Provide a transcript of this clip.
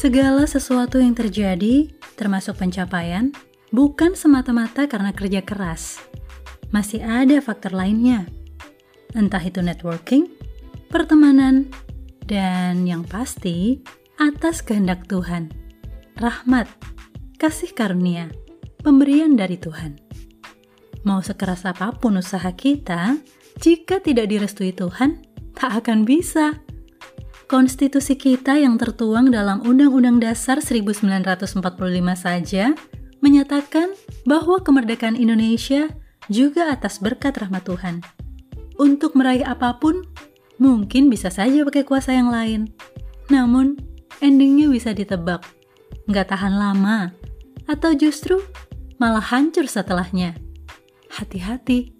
Segala sesuatu yang terjadi, termasuk pencapaian, bukan semata-mata karena kerja keras. Masih ada faktor lainnya. Entah itu networking, pertemanan, dan yang pasti atas kehendak Tuhan. Rahmat, kasih karunia, pemberian dari Tuhan. Mau sekeras apa pun usaha kita, jika tidak direstui Tuhan, tak akan bisa. Konstitusi kita yang tertuang dalam Undang-Undang Dasar 1945 saja menyatakan bahwa kemerdekaan Indonesia juga atas berkat rahmat Tuhan. Untuk meraih apa pun, mungkin bisa saja pakai kuasa yang lain. Namun, endingnya bisa ditebak. Nggak tahan lama. Atau justru malah hancur setelahnya. Hati-hati.